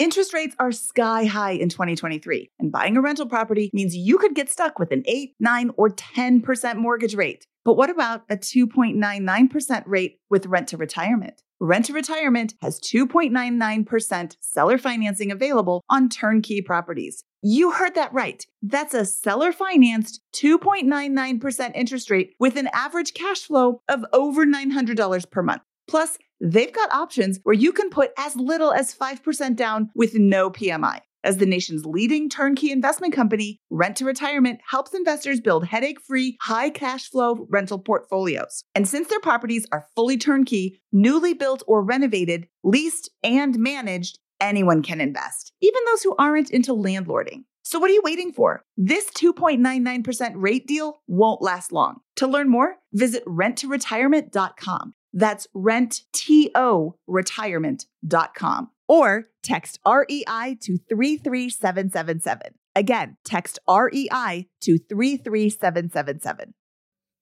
Interest rates are sky high in 2023, and buying a rental property means you could get stuck with an 8, 9, or 10% mortgage rate. But what about a 2.99% rate with rent to retirement? Rent to Retirement has 2.99% seller financing available on turnkey properties. You heard that right. That's a seller financed 2.99% interest rate with an average cash flow of over $900 per month. Plus, they've got options where you can put as little as 5% down with no PMI. As the nation's leading turnkey investment company, Rent to Retirement helps investors build headache free, high cash flow rental portfolios. And since their properties are fully turnkey, newly built or renovated, leased, and managed, anyone can invest, even those who aren't into landlording. So, what are you waiting for? This 2.99% rate deal won't last long. To learn more, visit renttoretirement.com. That's rentto retirement.com or text REI to 33777. Again, text REI to 33777.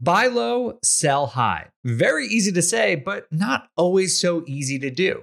Buy low, sell high. Very easy to say, but not always so easy to do.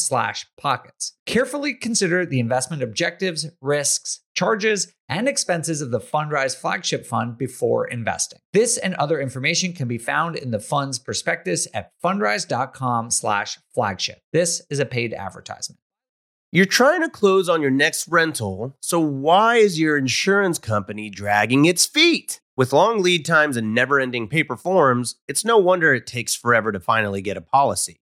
slash pockets. Carefully consider the investment objectives, risks, charges, and expenses of the Fundrise flagship fund before investing. This and other information can be found in the fund's prospectus at fundrise.com slash flagship. This is a paid advertisement. You're trying to close on your next rental, so why is your insurance company dragging its feet? With long lead times and never ending paper forms, it's no wonder it takes forever to finally get a policy.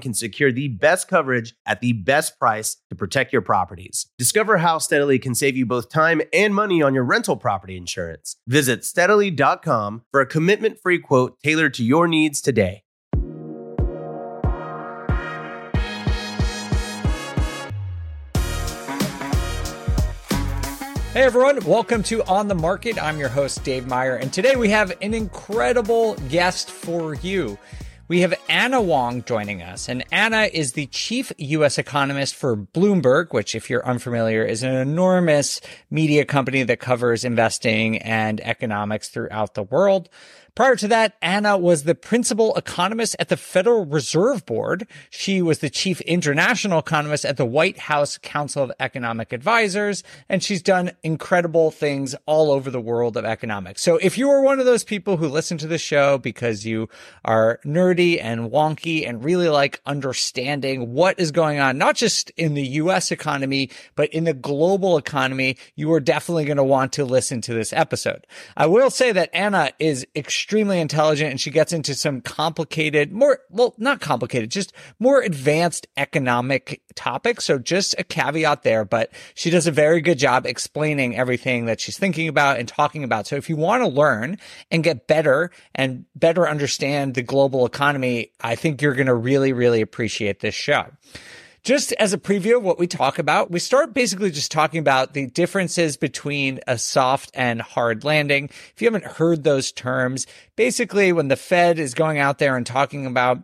can secure the best coverage at the best price to protect your properties. Discover how Steadily can save you both time and money on your rental property insurance. Visit steadily.com for a commitment free quote tailored to your needs today. Hey everyone, welcome to On the Market. I'm your host, Dave Meyer, and today we have an incredible guest for you. We have Anna Wong joining us, and Anna is the chief U.S. economist for Bloomberg, which, if you're unfamiliar, is an enormous media company that covers investing and economics throughout the world. Prior to that, Anna was the principal economist at the Federal Reserve Board. She was the chief international economist at the White House Council of Economic Advisors, and she's done incredible things all over the world of economics. So if you are one of those people who listen to the show because you are nerdy and wonky and really like understanding what is going on, not just in the US economy, but in the global economy, you are definitely going to want to listen to this episode. I will say that Anna is extremely extremely intelligent and she gets into some complicated, more, well, not complicated, just more advanced economic topics. So just a caveat there, but she does a very good job explaining everything that she's thinking about and talking about. So if you want to learn and get better and better understand the global economy, I think you're going to really, really appreciate this show just as a preview of what we talk about, we start basically just talking about the differences between a soft and hard landing. If you haven't heard those terms, basically when the Fed is going out there and talking about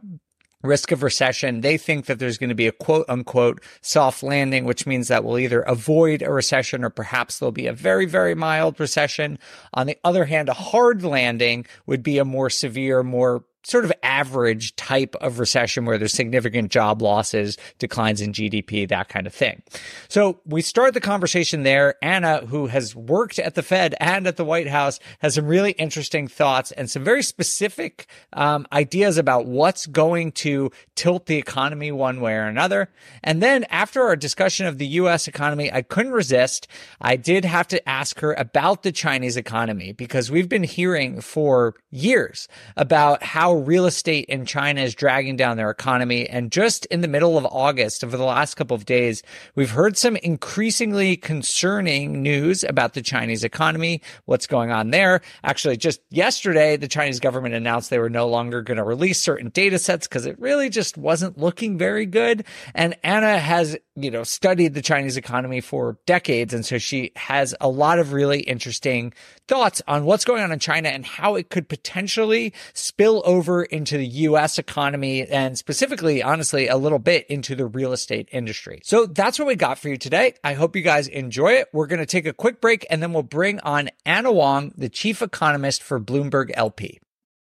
risk of recession, they think that there's going to be a quote unquote soft landing, which means that we'll either avoid a recession or perhaps there'll be a very, very mild recession. On the other hand, a hard landing would be a more severe, more sort of average type of recession where there's significant job losses, declines in GDP, that kind of thing. So we start the conversation there. Anna, who has worked at the Fed and at the White House, has some really interesting thoughts and some very specific um, ideas about what's going to tilt the economy one way or another. And then after our discussion of the U.S. economy, I couldn't resist. I did have to ask her about the Chinese economy because we've been hearing for years about how how real estate in China is dragging down their economy. And just in the middle of August, over the last couple of days, we've heard some increasingly concerning news about the Chinese economy, what's going on there. Actually, just yesterday, the Chinese government announced they were no longer going to release certain data sets because it really just wasn't looking very good. And Anna has, you know, studied the Chinese economy for decades. And so she has a lot of really interesting thoughts on what's going on in China and how it could potentially spill over into the US economy and specifically, honestly, a little bit into the real estate industry. So that's what we got for you today. I hope you guys enjoy it. We're going to take a quick break and then we'll bring on Anna Wong, the chief economist for Bloomberg LP.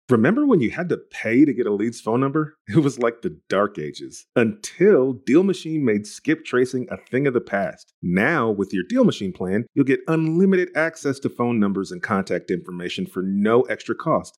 Remember when you had to pay to get a lead's phone number? It was like the dark ages until Deal Machine made skip tracing a thing of the past. Now, with your Deal Machine plan, you'll get unlimited access to phone numbers and contact information for no extra cost.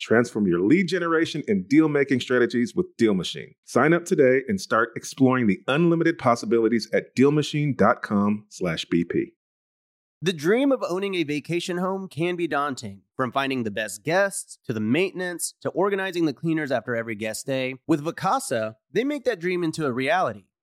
Transform your lead generation and deal making strategies with Deal Machine. Sign up today and start exploring the unlimited possibilities at DealMachine.com/bp. The dream of owning a vacation home can be daunting. From finding the best guests to the maintenance to organizing the cleaners after every guest day, with Vacasa, they make that dream into a reality.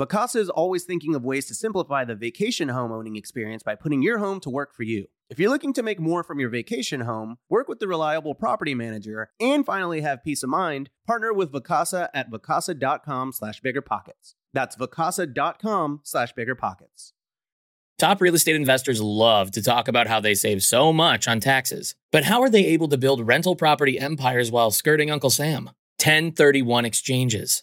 Vacasa is always thinking of ways to simplify the vacation home owning experience by putting your home to work for you. If you're looking to make more from your vacation home, work with the reliable property manager, and finally have peace of mind, partner with Vacasa at vacasa.com slash biggerpockets. That's vacasa.com slash biggerpockets. Top real estate investors love to talk about how they save so much on taxes. But how are they able to build rental property empires while skirting Uncle Sam? 1031 exchanges.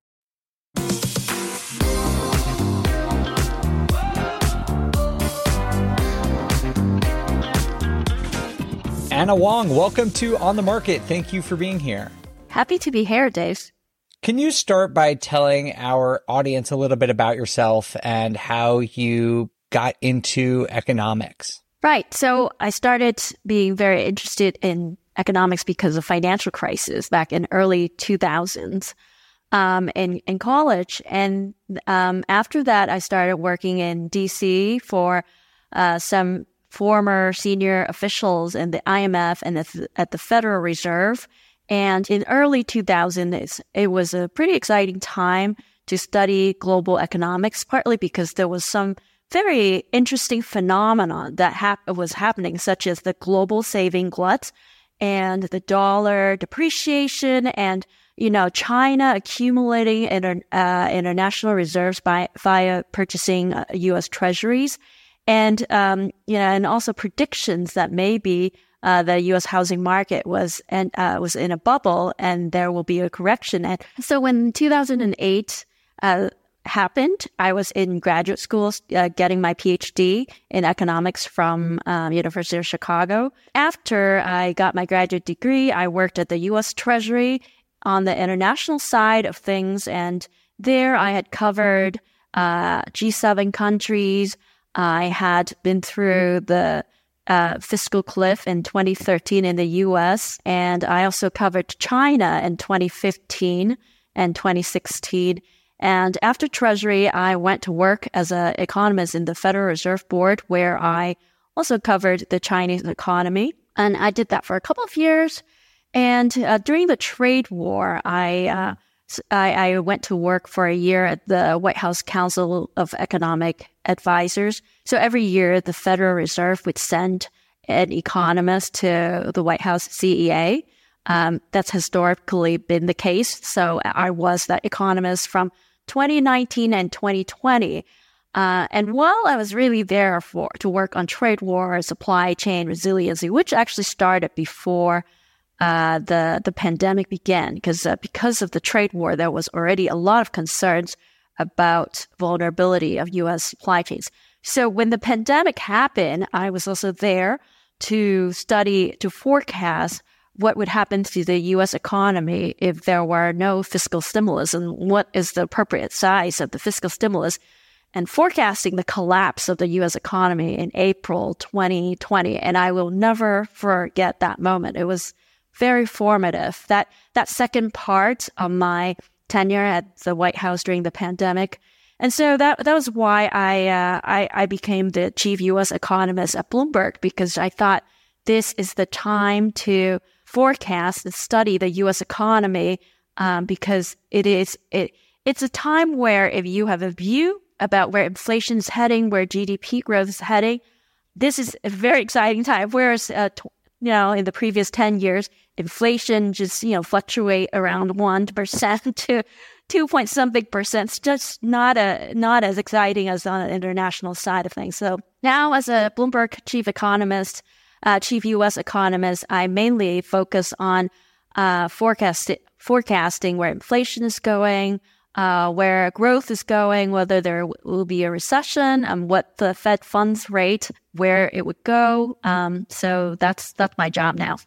Anna Wong, welcome to On the Market. Thank you for being here. Happy to be here, Dave. Can you start by telling our audience a little bit about yourself and how you got into economics? Right. So I started being very interested in economics because of financial crisis back in early 2000s um, in, in college. And um, after that, I started working in DC for uh, some former senior officials in the IMF and at the Federal Reserve. And in early 2000s, it was a pretty exciting time to study global economics, partly because there was some very interesting phenomenon that was happening, such as the global saving glut and the dollar depreciation and you know, China accumulating inter, uh, international reserves by via purchasing uh, U.S. Treasuries, and um, you know, and also predictions that maybe uh, the U.S. housing market was and uh, was in a bubble, and there will be a correction. And so, when 2008 uh, happened, I was in graduate school uh, getting my PhD in economics from um, University of Chicago. After I got my graduate degree, I worked at the U.S. Treasury on the international side of things. And there I had covered uh, G7 countries. I had been through the uh, fiscal cliff in 2013 in the US. And I also covered China in 2015 and 2016. And after Treasury, I went to work as an economist in the Federal Reserve Board, where I also covered the Chinese economy. And I did that for a couple of years. And uh, during the trade war, I, uh, I, I went to work for a year at the White House Council of Economic Advisors. So every year, the Federal Reserve would send an economist to the White House CEA. Um, that's historically been the case. So I was that economist from 2019 and 2020. Uh, and while I was really there for to work on trade war, supply chain resiliency, which actually started before uh, the the pandemic began because uh, because of the trade war, there was already a lot of concerns about vulnerability of U.S. supply chains. So when the pandemic happened, I was also there to study to forecast what would happen to the U.S. economy if there were no fiscal stimulus and what is the appropriate size of the fiscal stimulus and forecasting the collapse of the US economy in April 2020. And I will never forget that moment. It was very formative. That that second part of my tenure at the White House during the pandemic, and so that that was why I uh, I, I became the chief U.S. economist at Bloomberg because I thought this is the time to forecast and study the U.S. economy um, because it is it it's a time where if you have a view about where inflation is heading, where GDP growth is heading, this is a very exciting time. Whereas uh, you know, in the previous 10 years, inflation just, you know, fluctuate around 1% to 2 point something percent. It's just not a, not as exciting as on the international side of things. So now as a Bloomberg chief economist, uh, chief U.S. economist, I mainly focus on, uh, forecast, forecasting where inflation is going, uh, where growth is going, whether there will be a recession, and what the Fed funds rate, where it would go. Um, so that's that's my job now.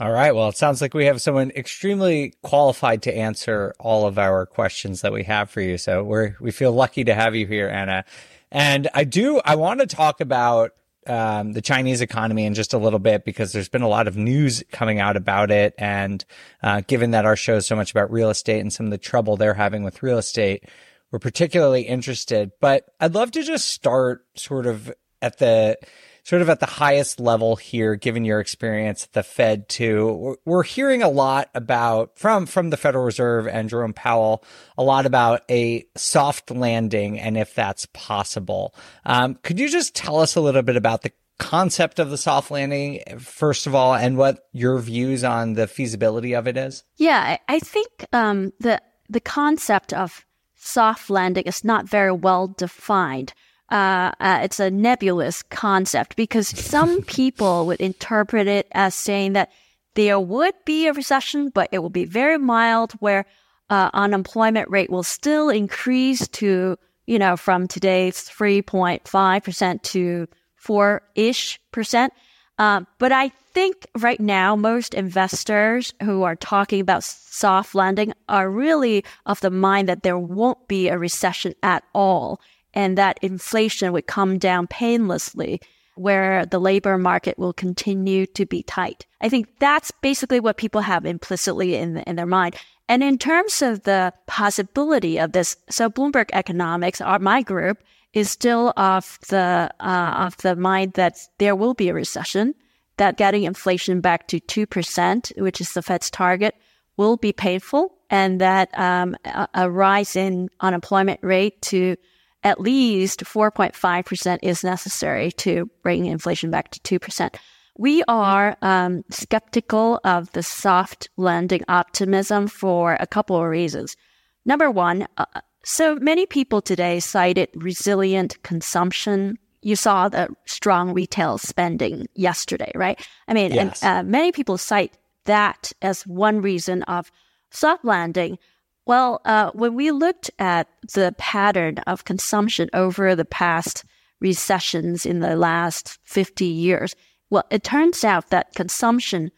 All right. Well, it sounds like we have someone extremely qualified to answer all of our questions that we have for you. So we're we feel lucky to have you here, Anna. And I do I want to talk about um, the Chinese economy in just a little bit because there's been a lot of news coming out about it. And uh, given that our show is so much about real estate and some of the trouble they're having with real estate, we're particularly interested. But I'd love to just start sort of at the sort of at the highest level here, given your experience at the Fed too. We're hearing a lot about from, from the Federal Reserve and Jerome Powell, a lot about a soft landing and if that's possible. Um, could you just tell us a little bit about the concept of the soft landing, first of all, and what your views on the feasibility of it is? Yeah, I think um, the the concept of soft landing is not very well defined uh, uh, it's a nebulous concept because some people would interpret it as saying that there would be a recession, but it will be very mild, where uh, unemployment rate will still increase to, you know, from today's 3.5% to 4 ish percent. Um, but I think right now, most investors who are talking about soft landing are really of the mind that there won't be a recession at all and that inflation would come down painlessly where the labor market will continue to be tight. I think that's basically what people have implicitly in, in their mind. And in terms of the possibility of this, so Bloomberg Economics, our, my group, is still of the uh, of the mind that there will be a recession, that getting inflation back to two percent, which is the Fed's target, will be painful, and that um, a, a rise in unemployment rate to at least 4.5% is necessary to bring inflation back to 2%. We are um, skeptical of the soft landing optimism for a couple of reasons. Number one, uh, so many people today cited resilient consumption. You saw the strong retail spending yesterday, right? I mean, Yes. and uh, many people cite that as one reason of soft landing. Well, uh, when we looked at the pattern of consumption over the past recessions in the last 50 years, well, it turns out that consumption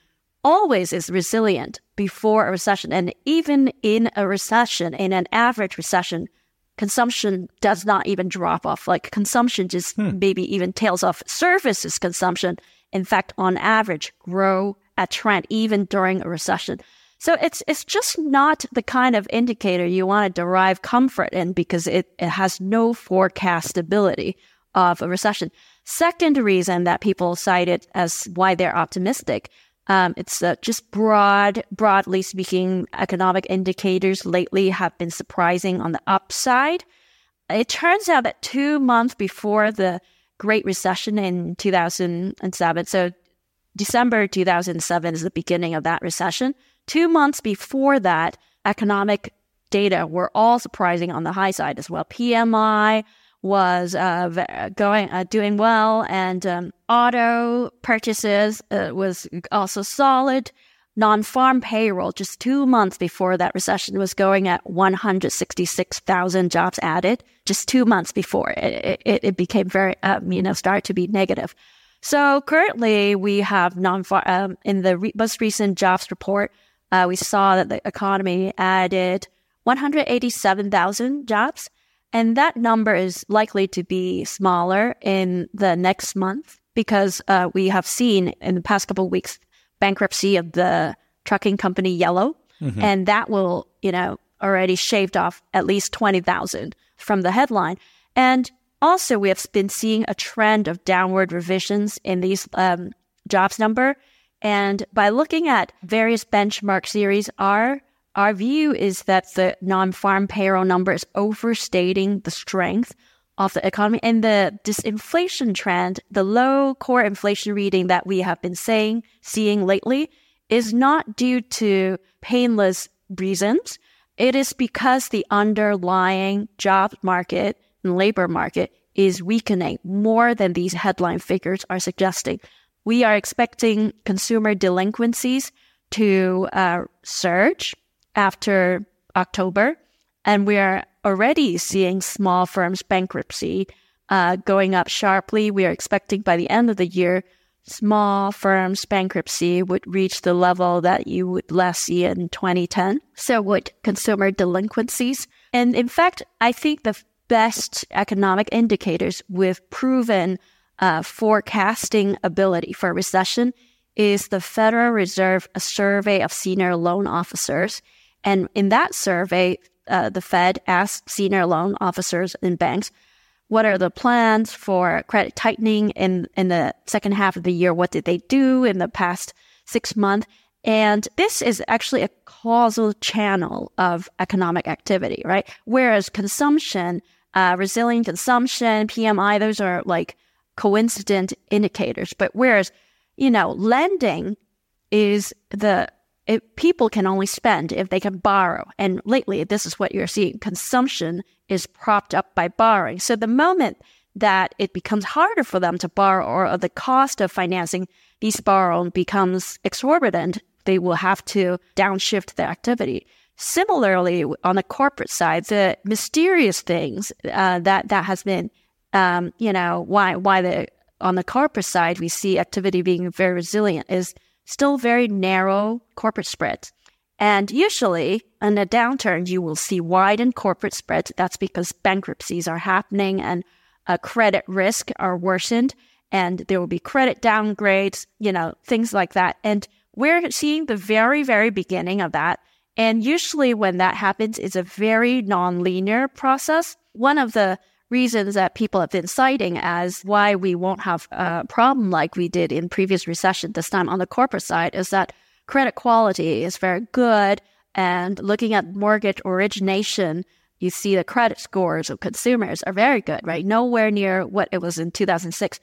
always is resilient before a recession. And even in a recession, in an average recession, consumption does not even drop off. Like consumption just maybe even tails off. Services consumption, in fact, on average, grow at trend even during a recession. So it's it's just not the kind of indicator you want to derive comfort in because it, it has no forecastability of a recession. Second reason that people cite it as why they're optimistic, um, it's uh, just broad, broadly speaking, economic indicators lately have been surprising on the upside. It turns out that two months before the Great Recession in 2007, so December 2007 is the beginning of that recession. Two months before that, economic data were all surprising on the high side as well. PMI was uh, going uh, doing well, and um, auto purchases uh, was also solid. Non-farm payroll just two months before that recession was going at 166,000 jobs added. Just two months before it, it, it became very, um, you know, started to be negative. So currently, we have non-farm um, in the re- most recent jobs report. Uh, we saw that the economy added 187,000 jobs, and that number is likely to be smaller in the next month because uh, we have seen in the past couple of weeks bankruptcy of the trucking company Yellow, and that will, you know, already shaved off at least 20,000 from the headline. And also, we have been seeing a trend of downward revisions in these um, jobs number. And by looking at various benchmark series, our our view is that the non-farm payroll number is overstating the strength of the economy and the disinflation trend, the low core inflation reading that we have been saying, seeing lately is not due to painless reasons. It is because the underlying job market and labor market is weakening more than these headline figures are suggesting. We are expecting consumer delinquencies to uh, surge after October, and we are already seeing small firms bankruptcy uh, going up sharply. We are expecting by the end of the year, small firms bankruptcy would reach the level that you would last see in 2010. So would consumer delinquencies. And in fact, I think the best economic indicators with proven uh, forecasting ability for recession is the Federal Reserve survey of senior loan officers. And in that survey, uh, the Fed asked senior loan officers in banks, what are the plans for credit tightening in, in the second half of the year? What did they do in the past six months? And this is actually a causal channel of economic activity, right? Whereas consumption, uh, resilient consumption, PMI, those are like coincident indicators. But whereas, you know, lending is the it, people can only spend if they can borrow. And lately, this is what you're seeing. Consumption is propped up by borrowing. So the moment that it becomes harder for them to borrow or the cost of financing these borrowing becomes exorbitant, they will have to downshift their activity. Similarly, on the corporate side, the mysterious things uh, that that has been, um, you know, why why the on the corporate side we see activity being very resilient is still very narrow corporate spreads. And usually in a downturn, you will see widened corporate spreads. That's because bankruptcies are happening and uh, credit risk are worsened and there will be credit downgrades, you know, things like that. And we're seeing the very, very beginning of that. And usually when that happens, it's a very non-linear process. One of the reasons that people have been citing as why we won't have a problem like we did in previous recession this time on the corporate side is that credit quality is very good and looking at mortgage origination you see the credit scores of consumers are very good, right? Nowhere near what it was in 2006.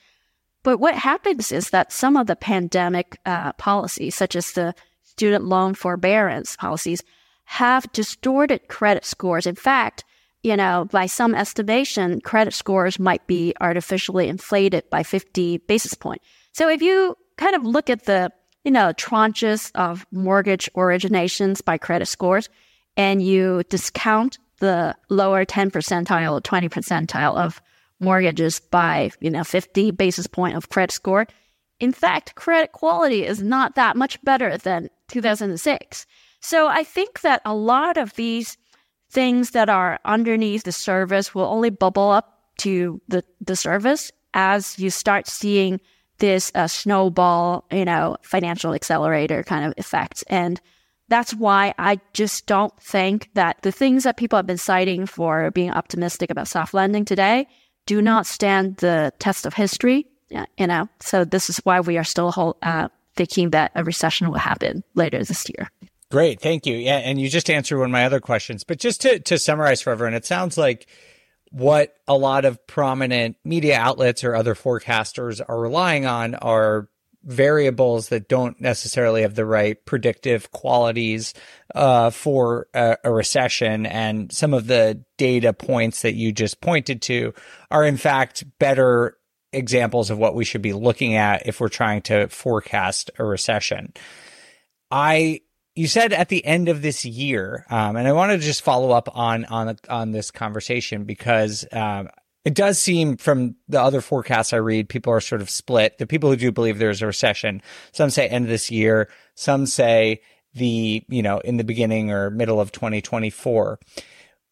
But what happens is that some of the pandemic uh, policies, such as the student loan forbearance policies, have distorted credit scores. In fact, you know, by some estimation, credit scores might be artificially inflated by 50 basis points. So if you kind of look at the, you know, tranches of mortgage originations by credit scores and you discount the lower 10 percentile or 20 percentile of mortgages by, you know, 50 basis point of credit score, in fact, credit quality is not that much better than 2006. So I think that a lot of these things that are underneath the surface will only bubble up to the, the surface as you start seeing this uh, snowball, you know, financial accelerator kind of effect. And that's why I just don't think that the things that people have been citing for being optimistic about soft landing today do not stand the test of history. You know, so this is why we are still uh, thinking that a recession will happen later this year. Great, thank you. Yeah, and you just answered one of my other questions. But just to to summarize for everyone, it sounds like what a lot of prominent media outlets or other forecasters are relying on are variables that don't necessarily have the right predictive qualities uh, for a, a, recession. And some of the data points that you just pointed to are, in fact, better examples of what we should be looking at if we're trying to forecast a recession. I you said at the end of this year, um, and I wanted to just follow up on on on this conversation because um, it does seem from the other forecasts I read, people are sort of split. The people who do believe there's a recession, some say end of this year, some say the you know in the beginning or middle of 2024.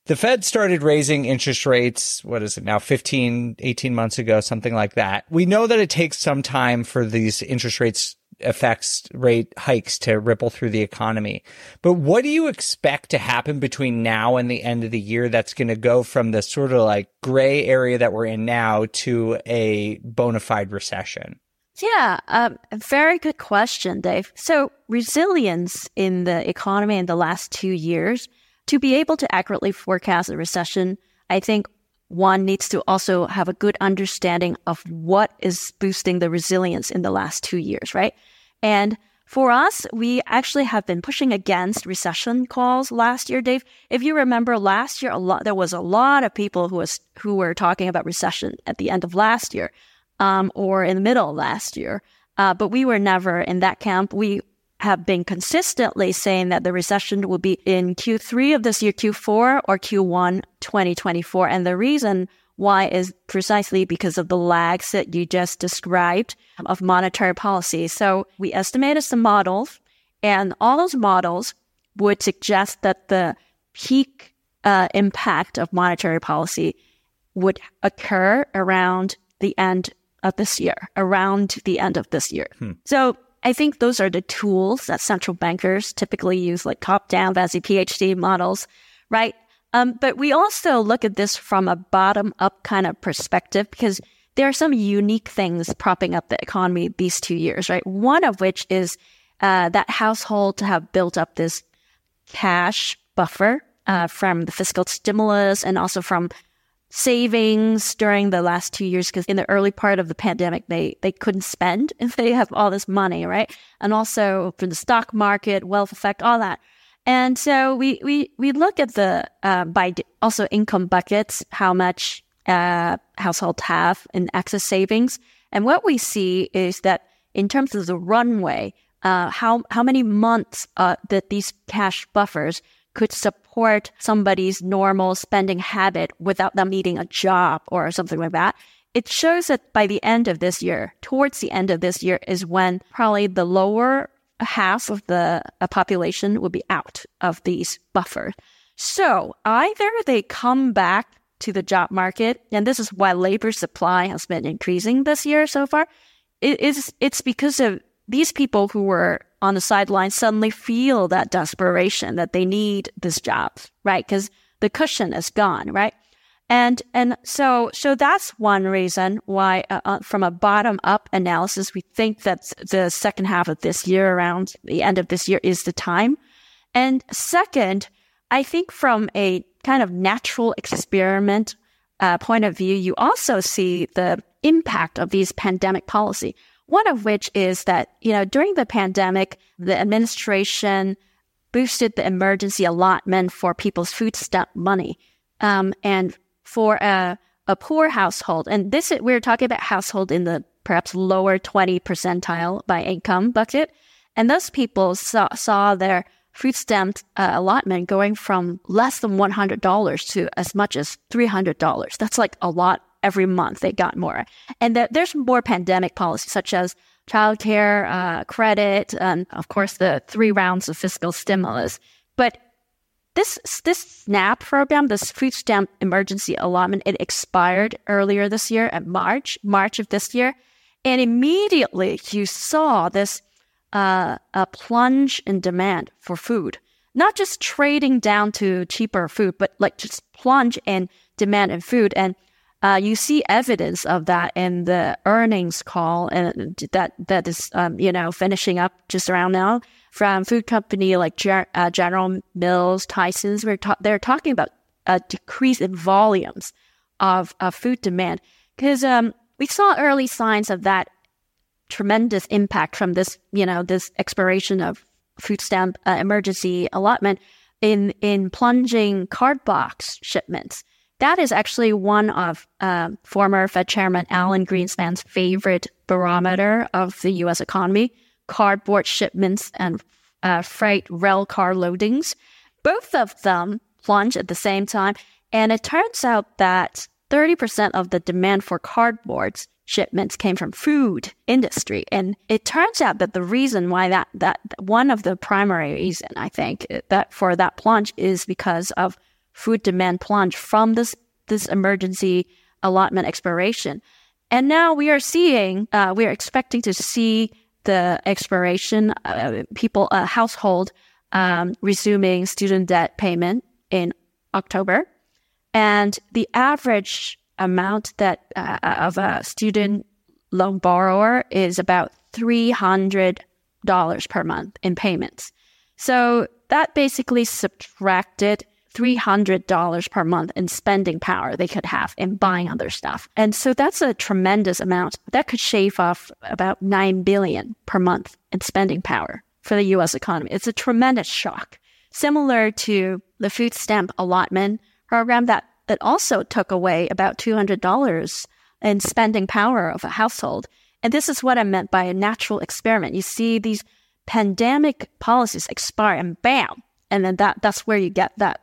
The Fed started raising interest rates, what is it now, 15, 18 months ago, something like that. We know that it takes some time for these interest rates effects rate hikes to ripple through the economy. But what do you expect to happen between now and the end of the year that's going to go from the sort of like gray area that we're in now to a bona fide recession? Yeah, um, very good question, Dave. So, resilience in the economy in the last two years, to be able to accurately forecast a recession, I think one needs to also have a good understanding of what is boosting the resilience in the last two years, right? And for us, we actually have been pushing against recession calls last year, Dave. If you remember last year, a lot, there was a lot of people who was, who were talking about recession at the end of last year, um, or in the middle last year. Uh, but we were never in that camp. We have been consistently saying that the recession will be in Q3 of this year, Q4 or Q1 2024. And the reason why is precisely because of the lags that you just described of monetary policy. So we estimated some models and all those models would suggest that the peak uh, impact of monetary policy would occur around the end of this year, around the end of this year. Hmm. So I think those are the tools that central bankers typically use, like top down, VASI PhD models, right? Um, but we also look at this from a bottom up kind of perspective because there are some unique things propping up the economy these two years, right? One of which is uh, that households have built up this cash buffer uh, from the fiscal stimulus and also from savings during the last two years because in the early part of the pandemic they they couldn't spend if they have all this money right? And also from the stock market wealth effect all that. And so we we we look at the uh, by also income buckets how much uh, households have in excess savings. And what we see is that in terms of the runway uh, how how many months uh, that these cash buffers could support somebody's normal spending habit without them needing a job or something like that. It shows that by the end of this year, towards the end of this year, is when probably the lower half of the uh, population will be out of these buffers. So either they come back to the job market, and this is why labor supply has been increasing this year so far. It is it's because of these people who were on the sidelines suddenly feel that desperation that they need this job, right? Because the cushion is gone, right? And and so so that's one reason why, uh, uh, from a bottom up analysis, we think that the second half of this year, around the end of this year, is the time. And second, I think from a kind of natural experiment uh, point of view, you also see the impact of these pandemic policy. One of which is that, you know, during the pandemic, the administration boosted the emergency allotment for people's food stamp money. Um, and for a, a poor household, and this is, we're talking about household in the perhaps lower 20 percentile by income bucket. And those people saw, saw their food stamp uh, allotment going from less than $100 to as much as $300. That's like a lot every month they got more. And th- there's more pandemic policies such as childcare, uh, credit, and of course the three rounds of fiscal stimulus. But this this SNAP program, this food stamp emergency allotment, it expired earlier this year at March, March of this year, and immediately you saw this uh, a plunge in demand for food. Not just trading down to cheaper food, but like just plunge in demand in food. And uh, you see evidence of that in the earnings call, and that that is um, you know finishing up just around now from food company like Ger- uh, General Mills, Tyson's. We're ta- they're talking about a decrease in volumes of, of food demand because um, we saw early signs of that tremendous impact from this, you know, this expiration of food stamp uh, emergency allotment in in plunging cardboard shipments. That is actually one of uh, former Fed Chairman Alan Greenspan's favorite barometer of the U.S. economy: cardboard shipments and uh, freight rail car loadings. Both of them plunged at the same time, and it turns out that 30% of the demand for cardboards shipments came from food industry. And it turns out that the reason why that, that one of the primary reason, I think, that for that plunge is because of food demand plunge from this, this emergency allotment expiration. And now we are seeing, uh, we are expecting to see the expiration, uh, people, uh, household, um, resuming student debt payment in October. And the average amount that uh, of a student loan borrower is about $300 per month in payments. So that basically subtracted $300 per month in spending power they could have in buying other stuff. And so that's a tremendous amount. That could shave off about 9 billion per month in spending power for the US economy. It's a tremendous shock. Similar to the food stamp allotment program that it also took away about $200 in spending power of a household. And this is what I meant by a natural experiment. You see these pandemic policies expire and bam. And then that, that's where you get that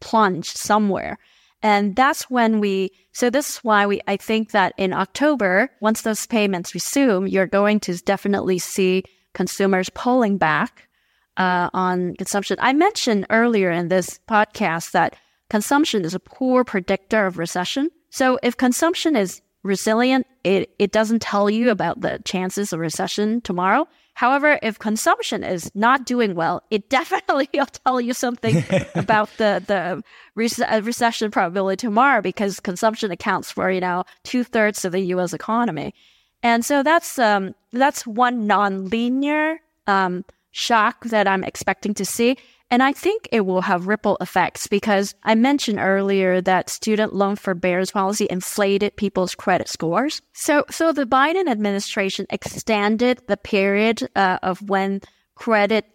plunge somewhere. And that's when we, so this is why we, I think that in October, once those payments resume, you're going to definitely see consumers pulling back uh, on consumption. I mentioned earlier in this podcast that consumption is a poor predictor of recession. So if consumption is resilient, it, it doesn't tell you about the chances of recession tomorrow. However, if consumption is not doing well, it definitely will tell you something about the the uh, recession probability tomorrow because consumption accounts for you know two thirds of the U.S. economy, and so that's um that's one nonlinear um shock that I'm expecting to see. And I think it will have ripple effects because I mentioned earlier that student loan forbearance policy inflated people's credit scores. So, so the Biden administration extended the period uh, of when credit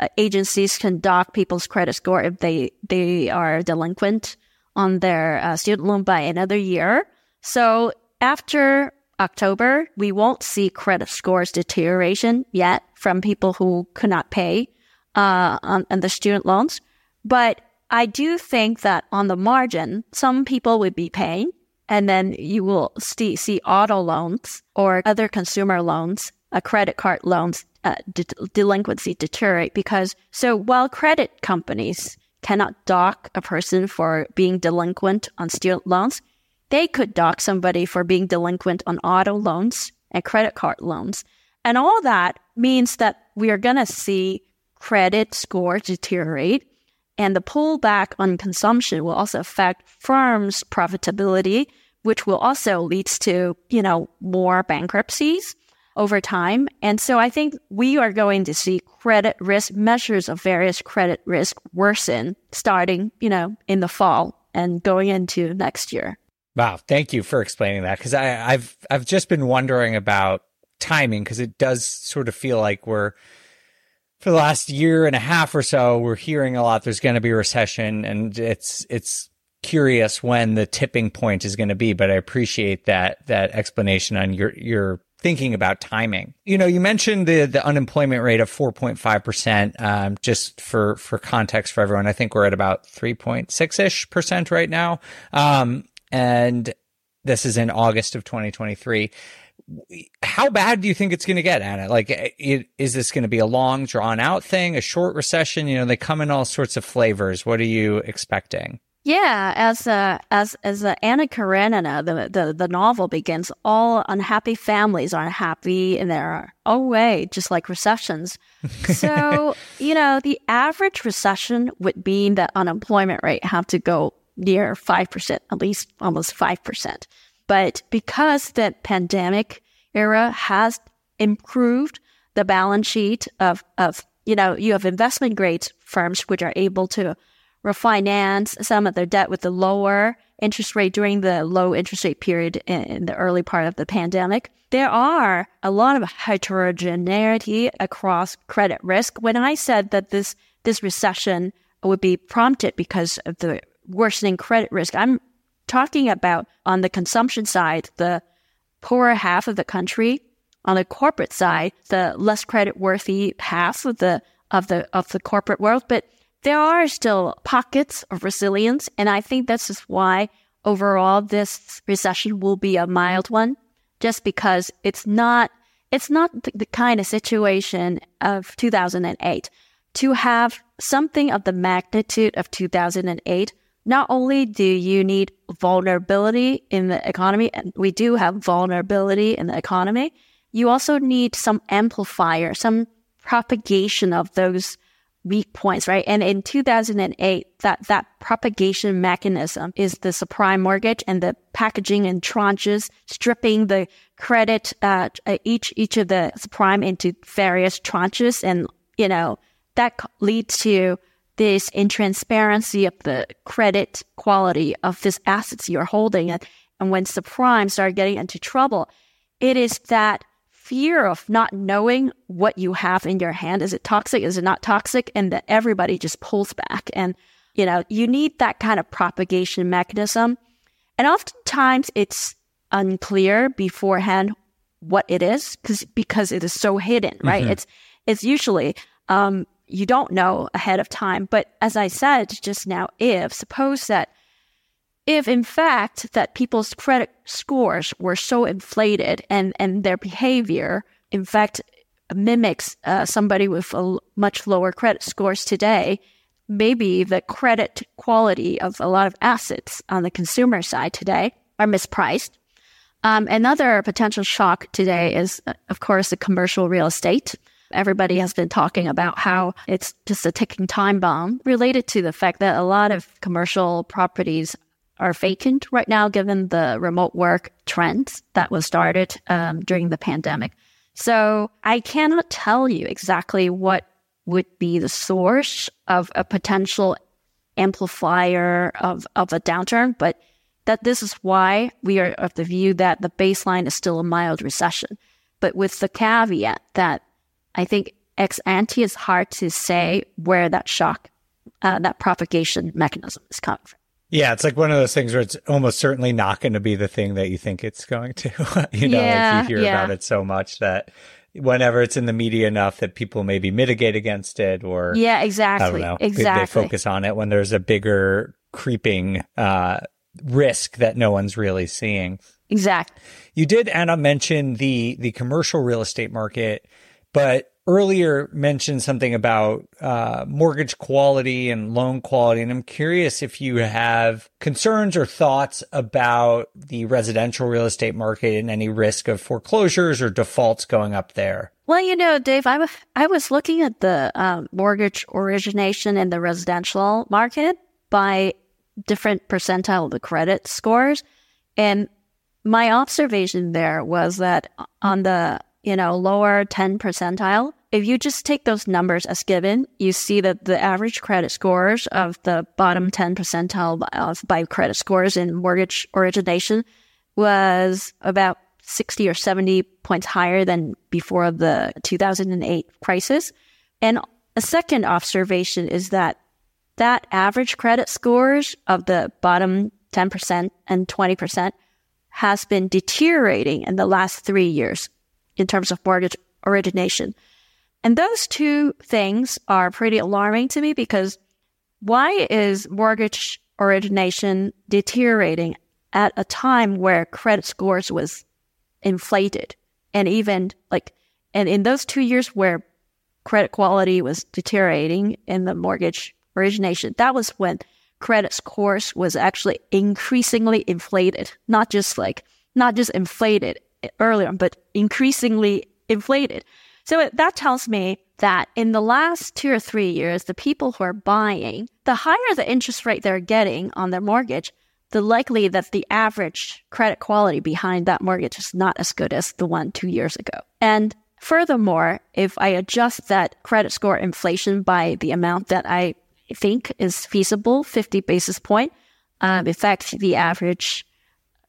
uh, agencies can dock people's credit score if they, they are delinquent on their uh, student loan by another year. So after October, we won't see credit scores deterioration yet from people who could not pay uh, on, the student loans. But I do think that on the margin, some people would be paying, and then you will see, see auto loans or other consumer loans, uh, credit card loans, uh, de- delinquency deteriorate because so while credit companies cannot dock a person for being delinquent on student loans, they could dock somebody for being delinquent on auto loans and credit card loans. And all that means that we are going to see credit score deteriorate. And the pullback on consumption will also affect firms' profitability, which will also lead to, you know, more bankruptcies. over time. And so I think we are going to see credit risk measures of various credit risk worsen starting, you know, in the fall and going into next year. Wow, thank you for explaining that because I've I've just been wondering about timing because it does sort of feel like we're for the last year and a half or so we're hearing a lot there's going to be a recession and it's it's curious when the tipping point is going to be but I appreciate that that explanation on your your thinking about timing. You know, you mentioned the the unemployment rate of 4.5%. Um, just for for context for everyone, I think we're at about 3.6 ish percent right now. Um, and this is in August of 2023. How bad do you think it's going to get, Anna? Like, it, is this going to be a long, drawn out thing, a short recession? You know, they come in all sorts of flavors. What are you expecting? Yeah, as uh, as as uh, Anna Karenina, the, the the novel begins, all unhappy families are unhappy in their own way, just like recessions. so you know, the average recession would mean that unemployment rate have to go near five percent, at least almost five percent. But because the pandemic era has improved the balance sheet of of you know, you have investment grade firms which are able to refinance some of their debt with the lower interest rate during the low interest rate period in the early part of the pandemic. There are a lot of heterogeneity across credit risk. When I said that this this recession would be prompted because of the worsening credit risk, I'm talking about on the consumption side, the poorer half of the country. On the corporate side, the less credit worthy half of the of the of the corporate world. But there are still pockets of resilience. And I think this is why overall this recession will be a mild one, just because it's not, it's not the, the kind of situation of 2008 to have something of the magnitude of 2008 not only do you need vulnerability in the economy, and we do have vulnerability in the economy, you also need some amplifier, some propagation of those weak points, right? And in 2008, that, that propagation mechanism is the subprime mortgage and the packaging in tranches, stripping the credit, uh, each, each of the subprime into various tranches. And, you know, that leads to this intransparency of the credit quality of this assets you're holding. And, and when subprime start getting into trouble, it is that fear of not knowing what you have in your hand. Is it toxic? Is it not toxic? And that everybody just pulls back. And, you know, you need that kind of propagation mechanism. And oftentimes it's unclear beforehand what it is because because it is so hidden, right? Mm-hmm. It's it's usually um, you don't know ahead of time. But as I said just now, if suppose that if in fact that people's credit scores were so inflated and, and their behavior, in fact, mimics uh, somebody with a much lower credit scores today, maybe the credit quality of a lot of assets on the consumer side today are mispriced. Um, another potential shock today is, uh, of course, the commercial real estate. Everybody has been talking about how it's just a ticking time bomb related to the fact that a lot of commercial properties are vacant right now, given the remote work trends that was started um, during the pandemic. So I cannot tell you exactly what would be the source of a potential amplifier of, of a downturn, but that this is why we are of the view that the baseline is still a mild recession. But with the caveat that I think ex ante is hard to say where that shock, uh, that propagation mechanism is coming from. Yeah, it's like one of those things where it's almost certainly not going to be the thing that you think it's going to. you know, yeah, like you hear yeah. about it so much that whenever it's in the media enough that people maybe mitigate against it or yeah, exactly, I don't know, exactly. They, they focus on it when there's a bigger creeping uh, risk that no one's really seeing. Exactly. You did, Anna, mention the the commercial real estate market, but earlier mentioned something about uh, mortgage quality and loan quality, and I'm curious if you have concerns or thoughts about the residential real estate market and any risk of foreclosures or defaults going up there. Well, you know, Dave, I was I was looking at the um, mortgage origination in the residential market by different percentile of the credit scores, and my observation there was that on the you know, lower 10 percentile, if you just take those numbers as given, you see that the average credit scores of the bottom 10 percentile of by credit scores in mortgage origination was about 60 or 70 points higher than before the 2008 crisis. And a second observation is that that average credit scores of the bottom 10% and 20% has been deteriorating in the last three years in terms of mortgage origination. And those two things are pretty alarming to me because why is mortgage origination deteriorating at a time where credit scores was inflated and even like and in those two years where credit quality was deteriorating in the mortgage origination that was when credit scores was actually increasingly inflated not just like not just inflated earlier but increasingly inflated so that tells me that in the last two or three years the people who are buying the higher the interest rate they're getting on their mortgage the likely that the average credit quality behind that mortgage is not as good as the one two years ago. And furthermore, if I adjust that credit score inflation by the amount that I think is feasible, 50 basis point, um, in fact, the average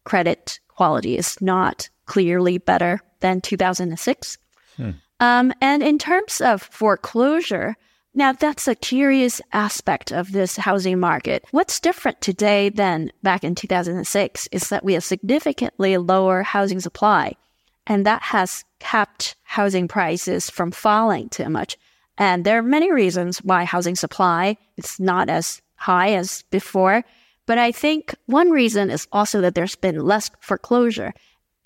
credit quality is not clearly better than 2006. Hmm. Um, and in terms of foreclosure, now, that's a curious aspect of this housing market. What's different today than back in 2006 is that we have significantly lower housing supply, and that has kept housing prices from falling too much. And there are many reasons why housing supply is not as high as before. But I think one reason is also that there's been less foreclosure.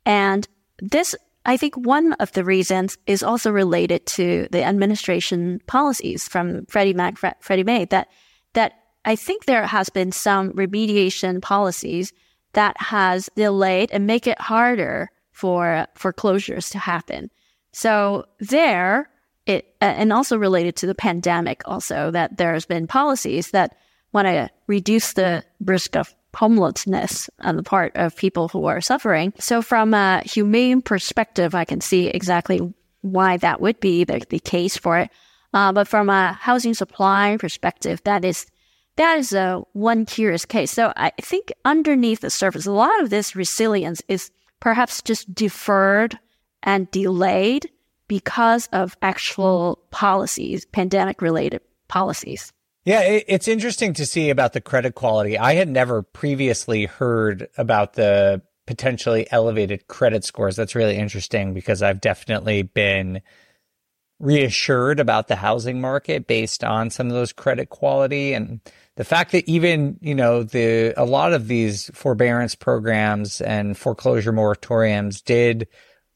And this I think one of the reasons is also related to the administration policies from Freddie Mac, Freddie Mae that, that I think there has been some remediation policies that has delayed and make it harder for foreclosures to happen. So there, it, and also related to the pandemic also that there's been policies that want to reduce the risk of homelessness on the part of people who are suffering. So from a humane perspective, I can see exactly why that would be the, the case for it. Uh, but from a housing supply perspective, that is that is a one curious case. So I think underneath the surface, a lot of this resilience is perhaps just deferred and delayed because of actual policies, pandemic related policies. Yeah, it's interesting to see about the credit quality. I had never previously heard about the potentially elevated credit scores. That's really interesting because I've definitely been reassured about the housing market based on some of those credit quality and the fact that even, you know, the a lot of these forbearance programs and foreclosure moratoriums did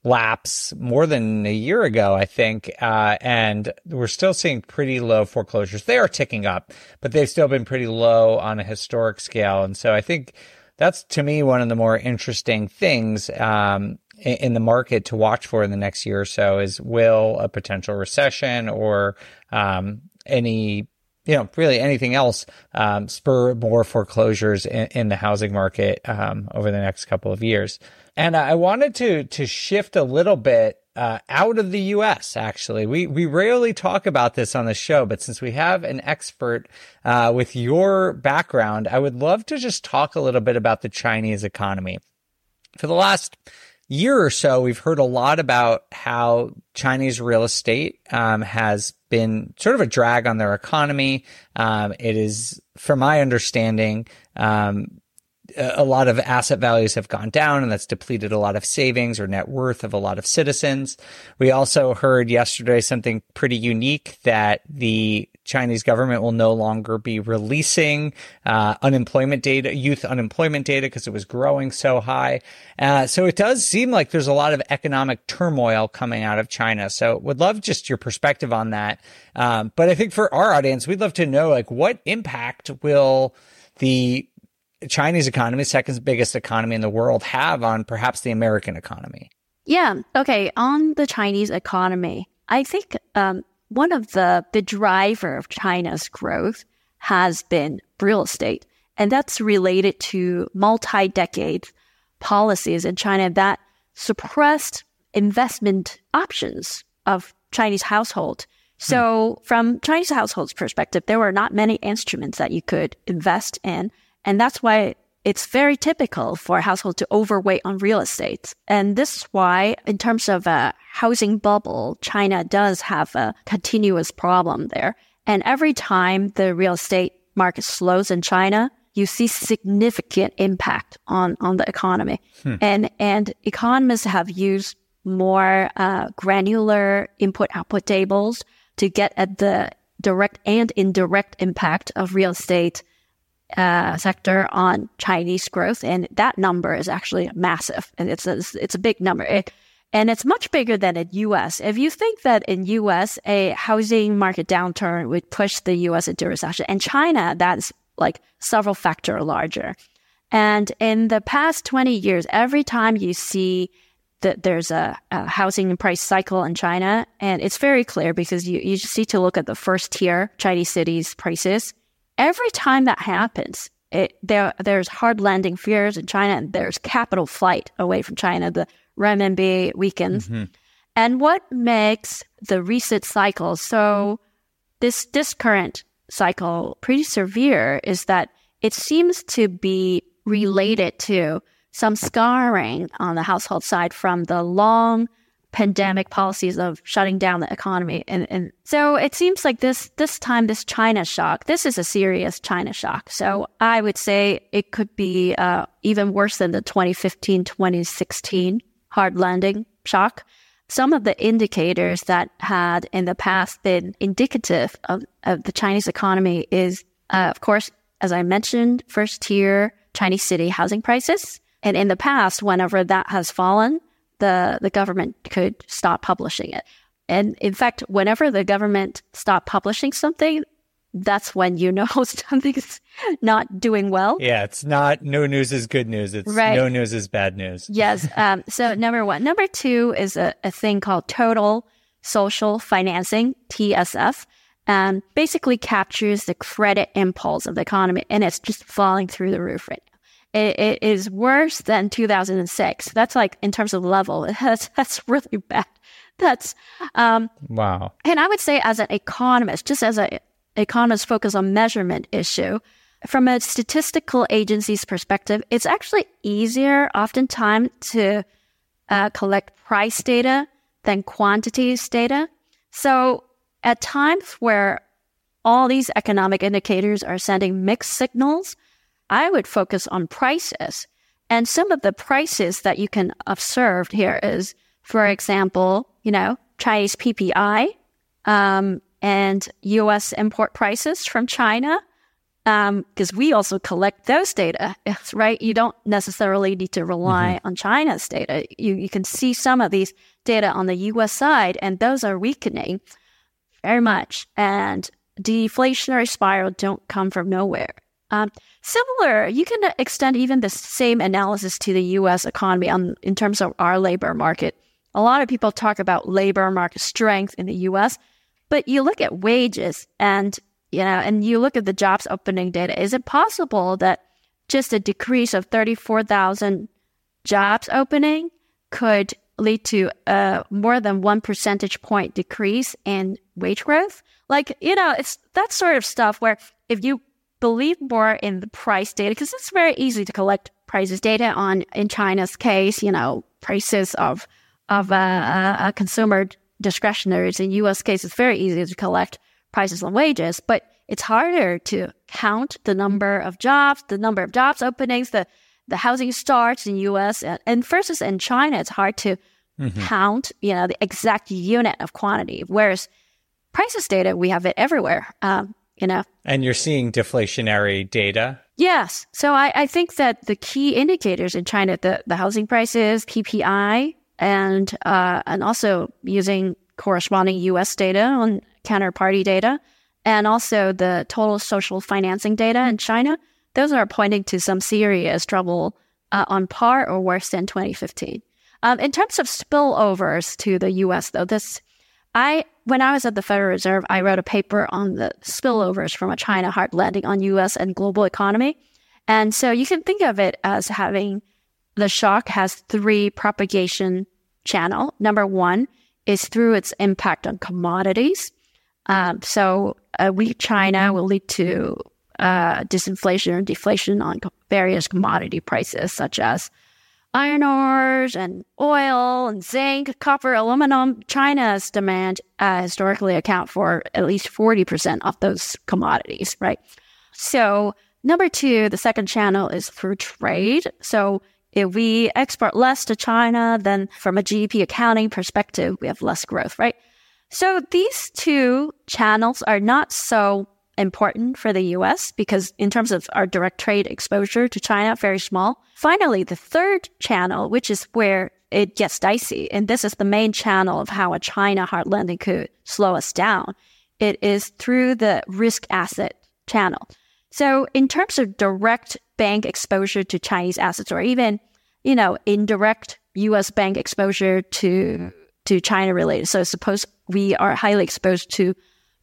lapse more than a year ago, I think. Uh, and we're still seeing pretty low foreclosures. They are ticking up, but they've still been pretty low on a historic scale. And so I think that's to me one of the more interesting things um, in, in the market to watch for in the next year or so is will a potential recession or um, any you know, really anything else um, spur more foreclosures in, in the housing market um, over the next couple of years. And I wanted to to shift a little bit uh, out of the U.S. Actually, we we rarely talk about this on the show, but since we have an expert uh, with your background, I would love to just talk a little bit about the Chinese economy. For the last year or so, we've heard a lot about how Chinese real estate um, has been sort of a drag on their economy. Um, it is, from my understanding, um, a lot of asset values have gone down and that's depleted a lot of savings or net worth of a lot of citizens. We also heard yesterday something pretty unique that the Chinese government will no longer be releasing uh, unemployment data, youth unemployment data, because it was growing so high. Uh, so it does seem like there's a lot of economic turmoil coming out of China. So would love just your perspective on that. Um, but I think for our audience, we'd love to know like what impact will the Chinese economy, second biggest economy in the world, have on perhaps the American economy? Yeah. Okay. On the Chinese economy, I think um, one of the the driver of China's growth has been real estate, and that's related to multi-decade policies in China that suppressed investment options of Chinese household. Hmm. So from Chinese households perspective, there were not many instruments that you could invest in. And that's why it's very typical for a household to overweight on real estate. And this is why, in terms of a housing bubble, China does have a continuous problem there. And every time the real estate market slows in China, you see significant impact on, on the economy. And, and economists have used more uh, granular input output tables to get at the direct and indirect impact of real estate uh, sector on Chinese growth, and that number is actually massive, and it's a, it's a big number. It, and it's much bigger than in U.S. If you think that in U.S. a housing market downturn would push the U.S. into recession, and China that's like several factor larger. And in the past 20 years, every time you see that there's a, a housing price cycle in China, and it's very clear because you, you just need to look at the first tier Chinese cities prices. Every time that happens, it, there there's hard landing fears in China, and there's capital flight away from China. The renminbi weakens, mm-hmm. and what makes the recent cycle so this this current cycle pretty severe is that it seems to be related to some scarring on the household side from the long pandemic policies of shutting down the economy. And, and so it seems like this, this time, this China shock, this is a serious China shock. So I would say it could be uh, even worse than the 2015, 2016 hard landing shock. Some of the indicators that had in the past been indicative of, of the Chinese economy is, uh, of course, as I mentioned, first tier Chinese city housing prices. And in the past, whenever that has fallen, the, the government could stop publishing it. And in fact, whenever the government stopped publishing something, that's when you know something's not doing well. Yeah, it's not no news is good news. It's Right. no news is bad news. Yes. Um, so number one. Number two is a, a thing called total social financing, TSF. Um, basically captures the credit impulse of the economy and it's just falling through the roof right now. It, it is worse than 2006. That's like in terms of level. That's, that's really bad. That's, um, Wow. and I would say, as an economist, just as an economist focused on measurement issue, from a statistical agency's perspective, it's actually easier oftentimes to uh, collect price data than quantities data. So at times where all these economic indicators are sending mixed signals, I would focus on prices. And some of the prices that you can observe here is, for example, you know, Chinese PPI, um, and US import prices from China. Because we also collect those data, right? You don't necessarily need to rely on China's data. You, you can see some of these data on the US side, and those are weakening very much. And deflationary spiral don't come from nowhere. Um, similar, you can extend even the same analysis to the U.S. economy on, in terms of our labor market. A lot of people talk about labor market strength in the U.S., but you look at wages and you know, and you look at the jobs opening data. Is it possible that just a decrease of thirty-four thousand jobs opening could lead to a more than one percentage point decrease in wage growth? Like, you know, it's that sort of stuff where if you believe more in the price data, because it's very easy to collect prices data on, in China's case, you know, prices of, of uh, uh, uh, consumer discretionaries. In US case, it's very easy to collect prices on wages, but it's harder to count the number of jobs, the number of jobs openings, the the housing starts in US and, and versus in China, it's hard to count, you know, the exact unit of quantity. Whereas prices data, we have it everywhere. Um, you know, And you're seeing deflationary data. Yes. So I, I think that the key indicators in China, the, the housing prices, PPI, and uh, and also using corresponding U.S. data on counterparty data, and also the total social financing data in China, those are pointing to some serious trouble uh, on par or worse than 2015. Um, in terms of spillovers to the U.S., though, this I when I was at the Federal Reserve, I wrote a paper on the spillovers from a China hard landing on U.S. and global economy, and so you can think of it as having the shock has three propagation channel. Number one is through its impact on commodities. Um, so a weak China will lead to uh, disinflation or deflation on various commodity prices, such as iron ores and oil and zinc, copper, aluminum. China's demand uh, historically account for at least 40% of those commodities, right? So number two, the second channel is through trade. So if we export less to China, then from a GDP accounting perspective, we have less growth, right? So these two channels are not so important for the US because in terms of our direct trade exposure to China, very small. Finally, the third channel, which is where it gets dicey, and this is the main channel of how a China hard landing could slow us down. It is through the risk asset channel. So in terms of direct bank exposure to Chinese assets or even, you know, indirect US bank exposure to to China related. So suppose we are highly exposed to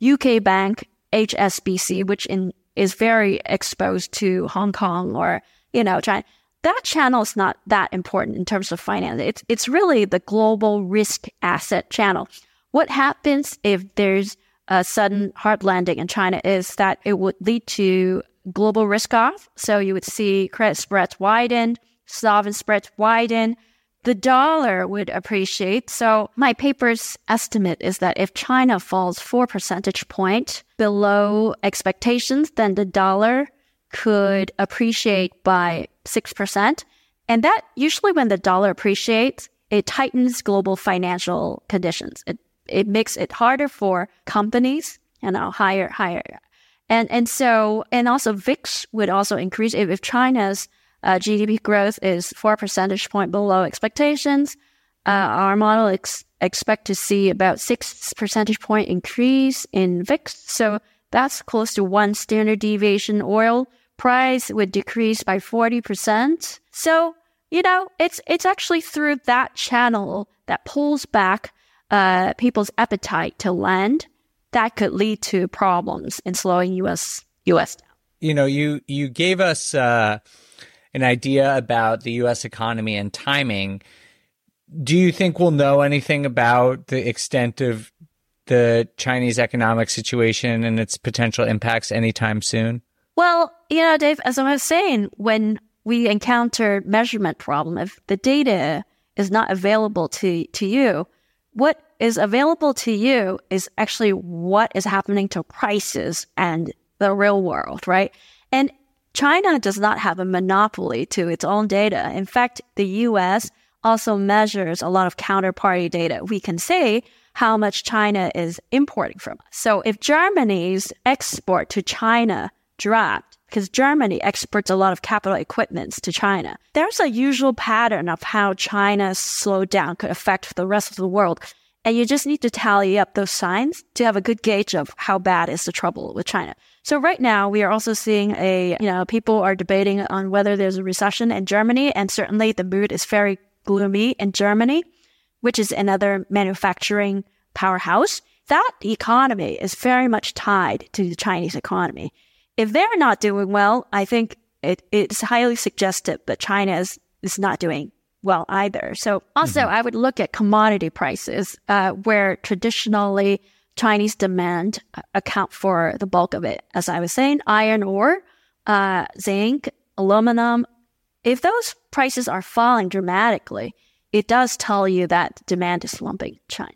UK bank HSBC, which in, is very exposed to Hong Kong or, you know, China. That channel is not that important in terms of finance. It's, it's really the global risk asset channel. What happens if there's a sudden hard landing in China is that it would lead to global risk off. So you would see credit spreads widen, sovereign spreads widen, the dollar would appreciate. So my paper's estimate is that if China falls four percentage point below expectations, then the dollar could appreciate by 6%. And that usually when the dollar appreciates, it tightens global financial conditions. It, it makes it harder for companies, you know, higher, higher. And, and so, and also VIX would also increase if, if China's uh, GDP growth is four percentage point below expectations. Uh, our model ex- expect to see about six percentage point increase in VIX. So that's close to one standard deviation. Oil price would decrease by 40%. So, you know, it's, it's actually through that channel that pulls back, uh, people's appetite to lend that could lead to problems in slowing US, US down. You know, you, you gave us, uh, an idea about the US economy and timing. Do you think we'll know anything about the extent of the Chinese economic situation and its potential impacts anytime soon? Well, you know, Dave, as I was saying, when we encounter measurement problem, if the data is not available to, to you, what is available to you is actually what is happening to prices and the real world, right? And China does not have a monopoly to its own data. In fact, the US also measures a lot of counterparty data. We can say how much China is importing from us. So if Germany's export to China dropped, because Germany exports a lot of capital equipments to China, there's a usual pattern of how China's slowdown could affect the rest of the world. And you just need to tally up those signs to have a good gauge of how bad is the trouble with China. So right now we are also seeing a, you know, people are debating on whether there's a recession in Germany. And certainly the mood is very gloomy in Germany, which is another manufacturing powerhouse. That economy is very much tied to the Chinese economy. If they're not doing well, I think it, it's highly suggestive that China is, is not doing well either. So also mm-hmm. I would look at commodity prices, uh, where traditionally Chinese demand uh, account for the bulk of it. As I was saying, iron ore, uh, zinc, aluminum. If those prices are falling dramatically, it does tell you that demand is slumping in China.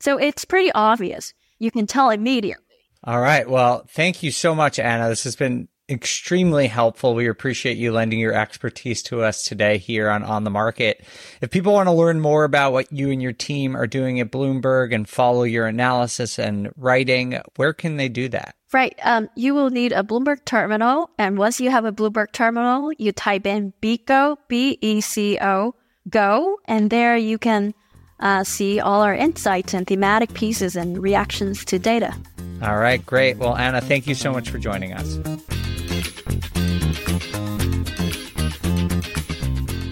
So it's pretty obvious. You can tell immediately. All right. Well, thank you so much, Anna. This has been extremely helpful. We appreciate you lending your expertise to us today here on On the Market. If people want to learn more about what you and your team are doing at Bloomberg and follow your analysis and writing, where can they do that? Right. Um, you will need a Bloomberg terminal. And once you have a Bloomberg terminal, you type in BECO, B-E-C-O, go. And there you can uh, see all our insights and thematic pieces and reactions to data. All right, great. Well, Anna, thank you so much for joining us.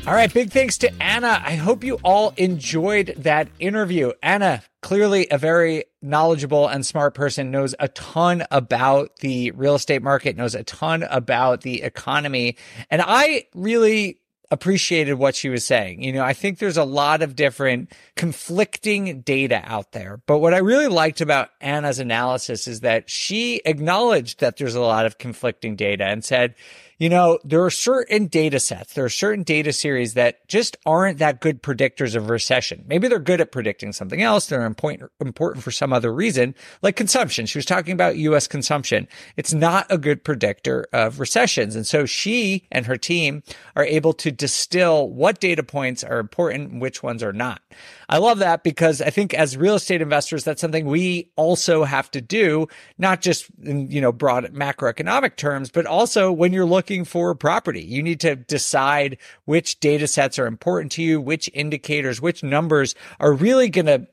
All right, big thanks to Anna. I hope you all enjoyed that interview. Anna, clearly a very knowledgeable and smart person, knows a ton about the real estate market, knows a ton about the economy. And I really appreciated what she was saying. You know, I think there's a lot of different conflicting data out there. But what I really liked about Anna's analysis is that she acknowledged that there's a lot of conflicting data and said, you know, there are certain data sets, there are certain data series that just aren't that good predictors of recession. Maybe they're good at predicting something else. They're important, important for some other reason, like consumption. She was talking about US consumption. It's not a good predictor of recessions. And so she and her team are able to distill what data points are important and which ones are not. I love that because I think as real estate investors, that's something we also have to do, not just in, you know, broad macroeconomic terms, but also when you're looking for property, you need to decide which data sets are important to you, which indicators, which numbers are really going to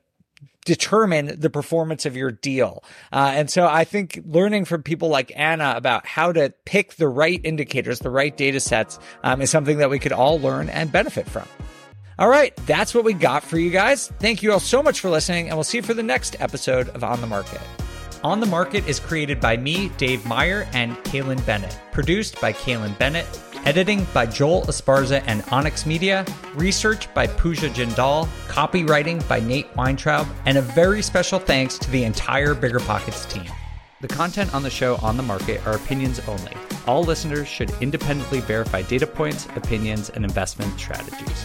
determine the performance of your deal. Uh, and so I think learning from people like Anna about how to pick the right indicators, the right data sets, um, is something that we could all learn and benefit from. All right, that's what we got for you guys. Thank you all so much for listening, and we'll see you for the next episode of On the Market. On the Market is created by me, Dave Meyer, and Kailyn Bennett. Produced by Kailyn Bennett. Editing by Joel Esparza and Onyx Media. Research by Pooja Jindal. Copywriting by Nate Weintraub. And a very special thanks to the entire Bigger Pockets team. The content on the show On the Market are opinions only. All listeners should independently verify data points, opinions, and investment strategies.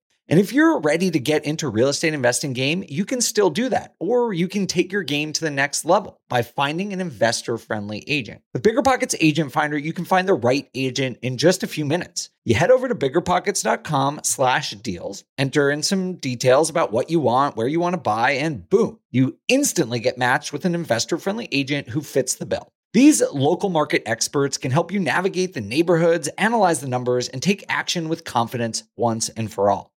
And if you're ready to get into real estate investing game, you can still do that. Or you can take your game to the next level by finding an investor-friendly agent. With BiggerPockets Agent Finder, you can find the right agent in just a few minutes. You head over to biggerpockets.com slash deals, enter in some details about what you want, where you want to buy, and boom, you instantly get matched with an investor-friendly agent who fits the bill. These local market experts can help you navigate the neighborhoods, analyze the numbers, and take action with confidence once and for all.